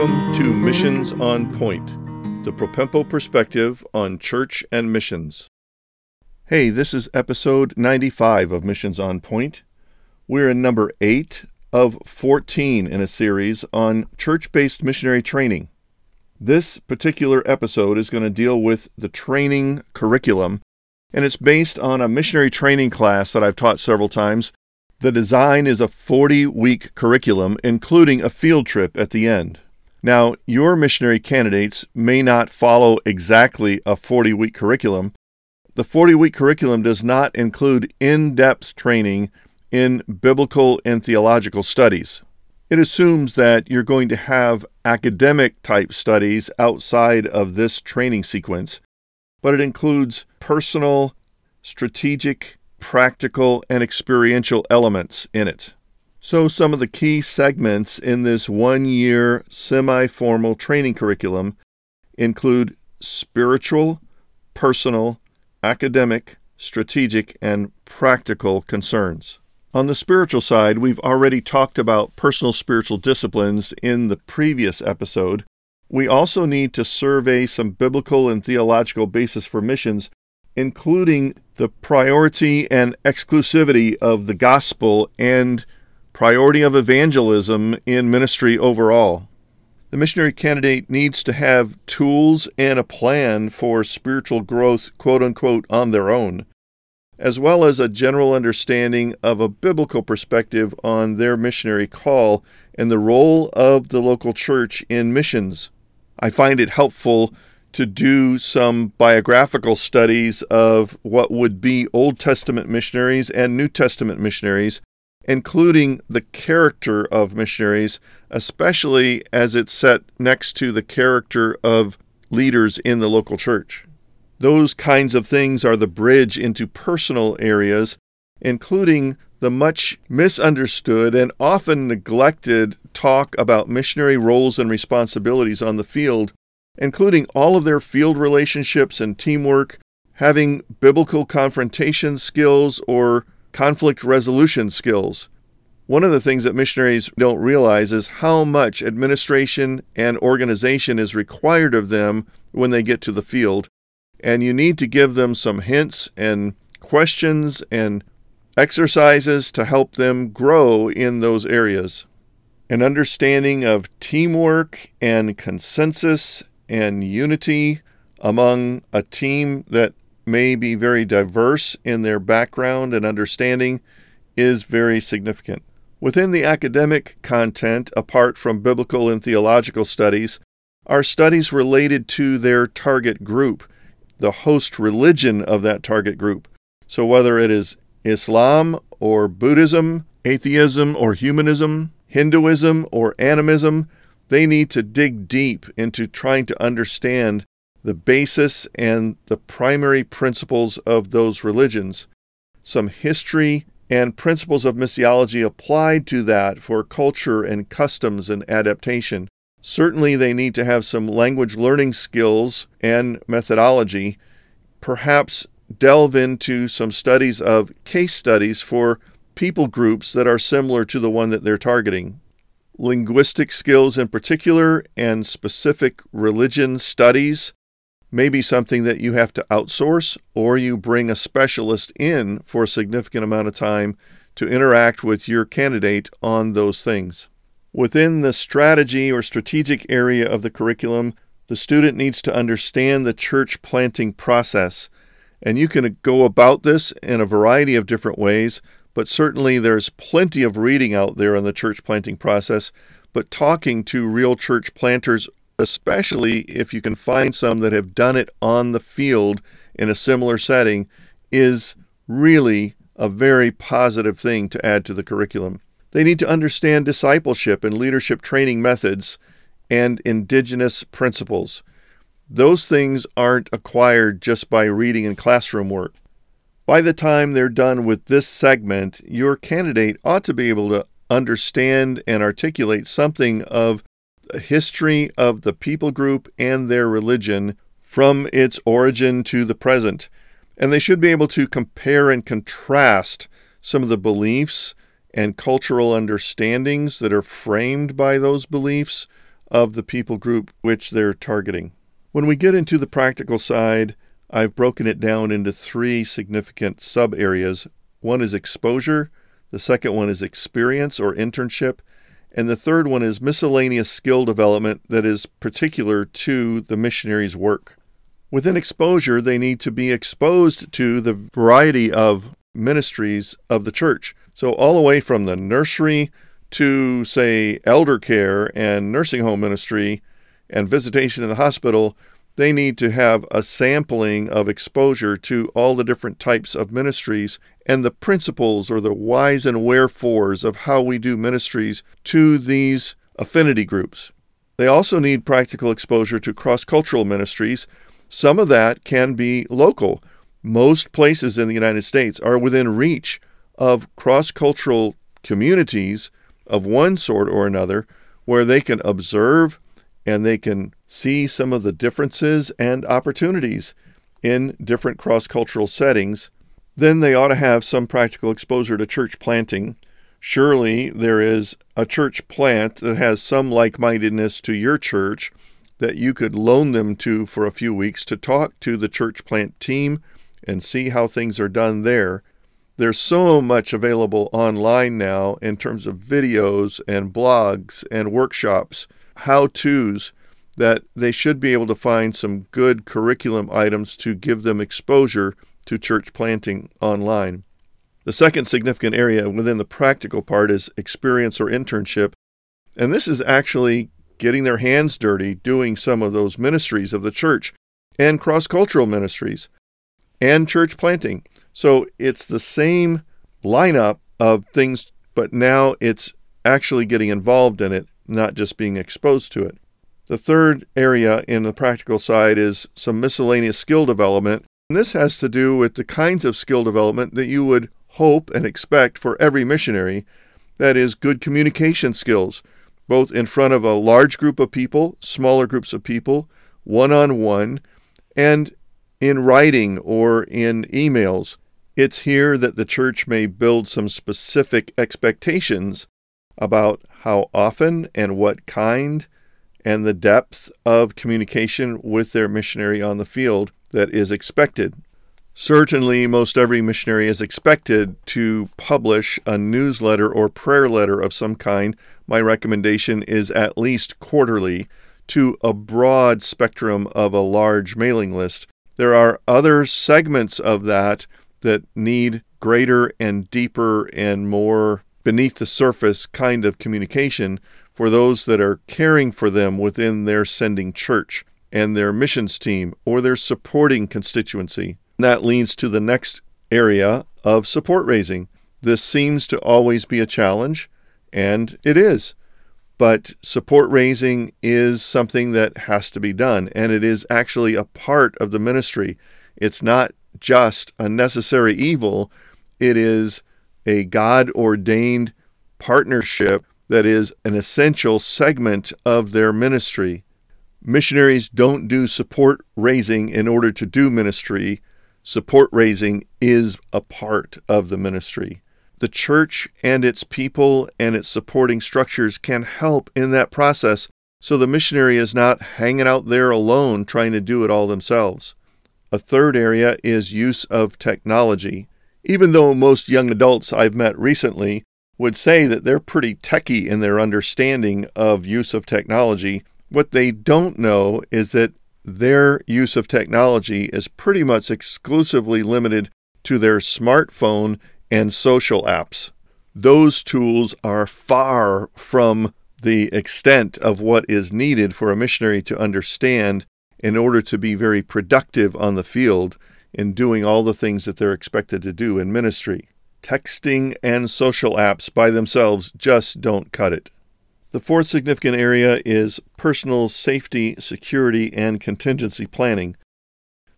Welcome to Missions on Point, the Propempo perspective on church and missions. Hey, this is episode 95 of Missions on Point. We're in number 8 of 14 in a series on church based missionary training. This particular episode is going to deal with the training curriculum, and it's based on a missionary training class that I've taught several times the design is a 40 week curriculum, including a field trip at the end. Now, your missionary candidates may not follow exactly a 40 week curriculum. The 40 week curriculum does not include in depth training in biblical and theological studies. It assumes that you're going to have academic type studies outside of this training sequence, but it includes personal, strategic, practical, and experiential elements in it. So, some of the key segments in this one year semi formal training curriculum include spiritual, personal, academic, strategic, and practical concerns. On the spiritual side, we've already talked about personal spiritual disciplines in the previous episode. We also need to survey some biblical and theological basis for missions including the priority and exclusivity of the gospel and priority of evangelism in ministry overall. The missionary candidate needs to have tools and a plan for spiritual growth, quote unquote, on their own, as well as a general understanding of a biblical perspective on their missionary call and the role of the local church in missions. I find it helpful to do some biographical studies of what would be Old Testament missionaries and New Testament missionaries, including the character of missionaries, especially as it's set next to the character of leaders in the local church. Those kinds of things are the bridge into personal areas, including the much misunderstood and often neglected talk about missionary roles and responsibilities on the field including all of their field relationships and teamwork, having biblical confrontation skills or conflict resolution skills. One of the things that missionaries don't realize is how much administration and organization is required of them when they get to the field. And you need to give them some hints and questions and exercises to help them grow in those areas. An understanding of teamwork and consensus and unity among a team that may be very diverse in their background and understanding is very significant. Within the academic content, apart from biblical and theological studies, are studies related to their target group, the host religion of that target group. So, whether it is Islam or Buddhism, atheism or humanism, Hinduism or animism, they need to dig deep into trying to understand the basis and the primary principles of those religions, some history and principles of missiology applied to that for culture and customs and adaptation. Certainly, they need to have some language learning skills and methodology. Perhaps delve into some studies of case studies for people groups that are similar to the one that they're targeting linguistic skills in particular and specific religion studies may be something that you have to outsource or you bring a specialist in for a significant amount of time to interact with your candidate on those things. Within the strategy or strategic area of the curriculum, the student needs to understand the church planting process. And you can go about this in a variety of different ways but certainly there's plenty of reading out there on the church planting process. But talking to real church planters, especially if you can find some that have done it on the field in a similar setting, is really a very positive thing to add to the curriculum. They need to understand discipleship and leadership training methods and indigenous principles. Those things aren't acquired just by reading and classroom work. By the time they're done with this segment, your candidate ought to be able to understand and articulate something of the history of the people group and their religion from its origin to the present. And they should be able to compare and contrast some of the beliefs and cultural understandings that are framed by those beliefs of the people group which they're targeting. When we get into the practical side, I've broken it down into three significant sub areas. One is exposure, the second one is experience or internship, and the third one is miscellaneous skill development that is particular to the missionary's work. Within exposure, they need to be exposed to the variety of ministries of the church. So, all the way from the nursery to, say, elder care and nursing home ministry and visitation in the hospital, they need to have a sampling of exposure to all the different types of ministries and the principles or the whys and wherefores of how we do ministries to these affinity groups. They also need practical exposure to cross cultural ministries. Some of that can be local. Most places in the United States are within reach of cross cultural communities of one sort or another where they can observe and they can see some of the differences and opportunities in different cross cultural settings, then they ought to have some practical exposure to church planting. Surely there is a church plant that has some like mindedness to your church that you could loan them to for a few weeks to talk to the church plant team and see how things are done there. There's so much available online now in terms of videos and blogs and workshops how to's that they should be able to find some good curriculum items to give them exposure to church planting online. The second significant area within the practical part is experience or internship. And this is actually getting their hands dirty doing some of those ministries of the church and cross cultural ministries and church planting. So it's the same lineup of things, but now it's actually getting involved in it not just being exposed to it. The third area in the practical side is some miscellaneous skill development. And this has to do with the kinds of skill development that you would hope and expect for every missionary. That is, good communication skills, both in front of a large group of people, smaller groups of people, one on one, and in writing or in emails. It's here that the church may build some specific expectations about how often and what kind and the depth of communication with their missionary on the field that is expected. Certainly, most every missionary is expected to publish a newsletter or prayer letter of some kind. My recommendation is at least quarterly to a broad spectrum of a large mailing list. There are other segments of that that need greater and deeper and more beneath the surface kind of communication for those that are caring for them within their sending church and their missions team or their supporting constituency. That leads to the next area of support raising. This seems to always be a challenge, and it is. But support raising is something that has to be done, and it is actually a part of the ministry. It's not just a necessary evil, it is a God ordained partnership that is an essential segment of their ministry. Missionaries don't do support raising in order to do ministry. Support raising is a part of the ministry. The church and its people and its supporting structures can help in that process so the missionary is not hanging out there alone trying to do it all themselves. A third area is use of technology. Even though most young adults I've met recently would say that they're pretty techy in their understanding of use of technology, what they don't know is that their use of technology is pretty much exclusively limited to their smartphone and social apps. Those tools are far from the extent of what is needed for a missionary to understand in order to be very productive on the field in doing all the things that they're expected to do in ministry. Texting and social apps by themselves just don't cut it. The fourth significant area is personal safety, security, and contingency planning.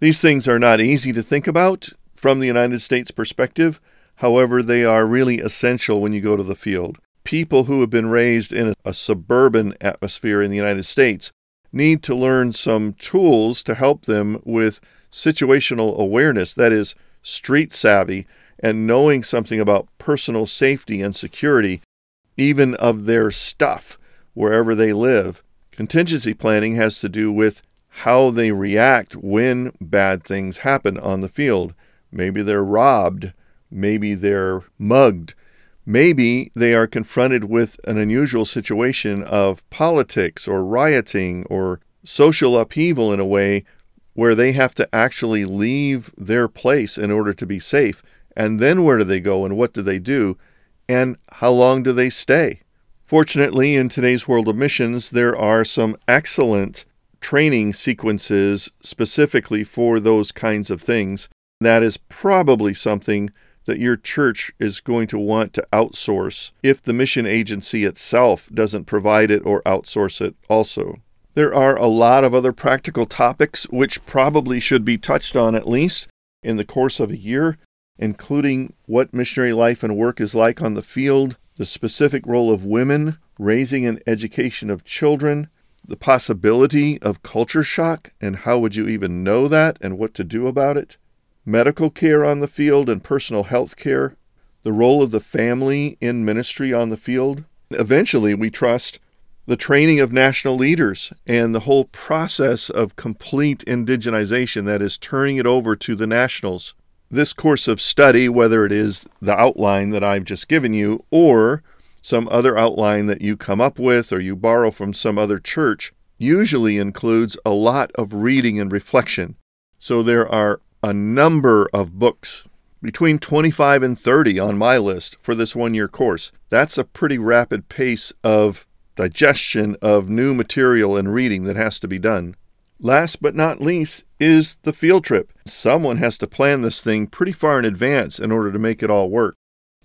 These things are not easy to think about from the United States perspective. However, they are really essential when you go to the field. People who have been raised in a suburban atmosphere in the United States need to learn some tools to help them with situational awareness, that is, street savvy, and knowing something about personal safety and security, even of their stuff wherever they live. Contingency planning has to do with how they react when bad things happen on the field. Maybe they're robbed, maybe they're mugged, maybe they are confronted with an unusual situation of politics or rioting or social upheaval in a way where they have to actually leave their place in order to be safe. And then where do they go and what do they do? And how long do they stay? Fortunately, in today's world of missions, there are some excellent training sequences specifically for those kinds of things. That is probably something that your church is going to want to outsource if the mission agency itself doesn't provide it or outsource it also. There are a lot of other practical topics which probably should be touched on at least in the course of a year, including what missionary life and work is like on the field, the specific role of women, raising and education of children, the possibility of culture shock and how would you even know that and what to do about it, medical care on the field and personal health care, the role of the family in ministry on the field. Eventually, we trust the training of national leaders and the whole process of complete indigenization, that is, turning it over to the nationals. This course of study, whether it is the outline that I've just given you or some other outline that you come up with or you borrow from some other church, usually includes a lot of reading and reflection. So there are a number of books, between 25 and 30 on my list for this one year course. That's a pretty rapid pace of digestion of new material and reading that has to be done. Last but not least is the field trip. Someone has to plan this thing pretty far in advance in order to make it all work.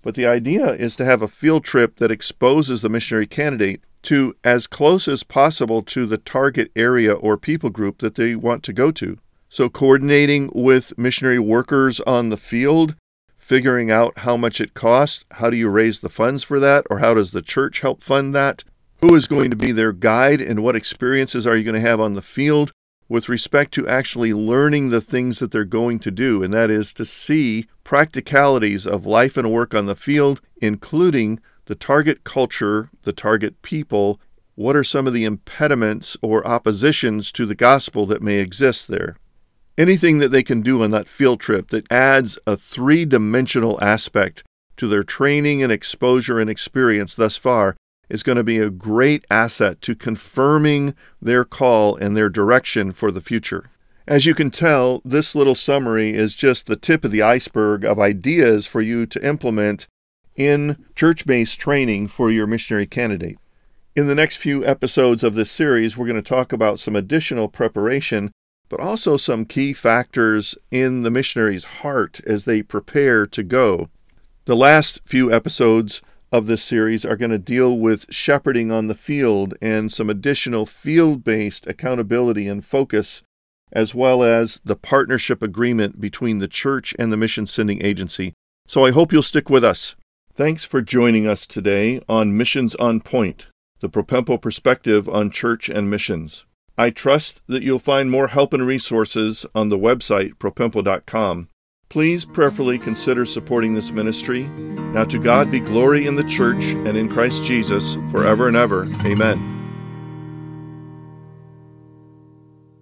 But the idea is to have a field trip that exposes the missionary candidate to as close as possible to the target area or people group that they want to go to. So, coordinating with missionary workers on the field, figuring out how much it costs, how do you raise the funds for that, or how does the church help fund that, who is going to be their guide and what experiences are you going to have on the field with respect to actually learning the things that they're going to do, and that is to see practicalities of life and work on the field, including the target culture, the target people. What are some of the impediments or oppositions to the gospel that may exist there? Anything that they can do on that field trip that adds a three dimensional aspect to their training and exposure and experience thus far is going to be a great asset to confirming their call and their direction for the future. As you can tell, this little summary is just the tip of the iceberg of ideas for you to implement in church based training for your missionary candidate. In the next few episodes of this series, we're going to talk about some additional preparation, but also some key factors in the missionary's heart as they prepare to go. The last few episodes of this series are going to deal with shepherding on the field and some additional field based accountability and focus, as well as the partnership agreement between the church and the mission sending agency. So I hope you'll stick with us. Thanks for joining us today on Missions on Point, the Propempo perspective on church and missions. I trust that you'll find more help and resources on the website propempo.com Please prayerfully consider supporting this ministry. Now to God be glory in the church and in Christ Jesus forever and ever. Amen.